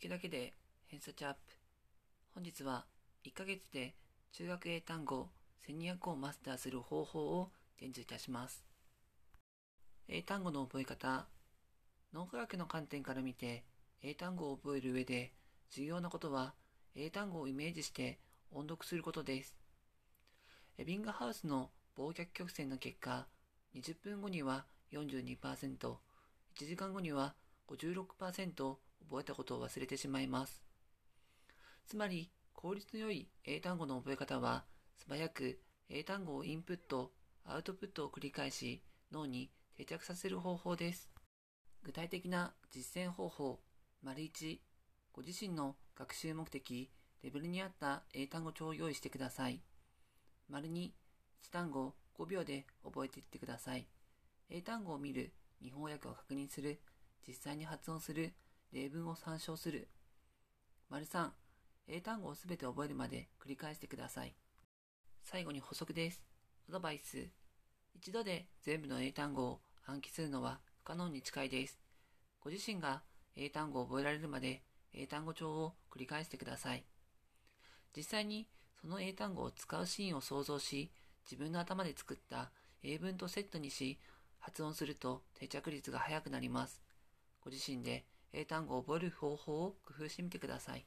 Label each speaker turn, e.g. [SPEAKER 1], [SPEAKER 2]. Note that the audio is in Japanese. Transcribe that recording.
[SPEAKER 1] 聞くだけで偏差値アップ。本日は1ヶ月で中学英単語1200をマスターする方法を伝授いたします。英単語の覚え方。脳科学の観点から見て英単語を覚える上で重要なことは英単語をイメージして音読することです。エビングハウスの忘却曲線の結果、20分後には42%、1時間後には56%覚えたことを忘れてしまいます。つまり、効率の良い英単語の覚え方は、素早く英単語をインプット、アウトプットを繰り返し、脳に定着させる方法です。具体的な実践方法、丸1、ご自身の学習目的、レベルに合った英単語帳を用意してください。丸2、1単語5秒で覚えていってください。英単語を見る、日本語訳を確認する、実際に発音する、例文を参照する。丸3、英単語をすべて覚えるまで繰り返してください。最後に補足です。アドバイス。一度で全部の英単語を暗記するのは不可能に近いです。ご自身が英単語を覚えられるまで英単語帳を繰り返してください。実際にその英単語を使うシーンを想像し、自分の頭で作った英文とセットにし、発音すると定着率が速くなります。ご自身で英単語を覚える方法を工夫してみてください。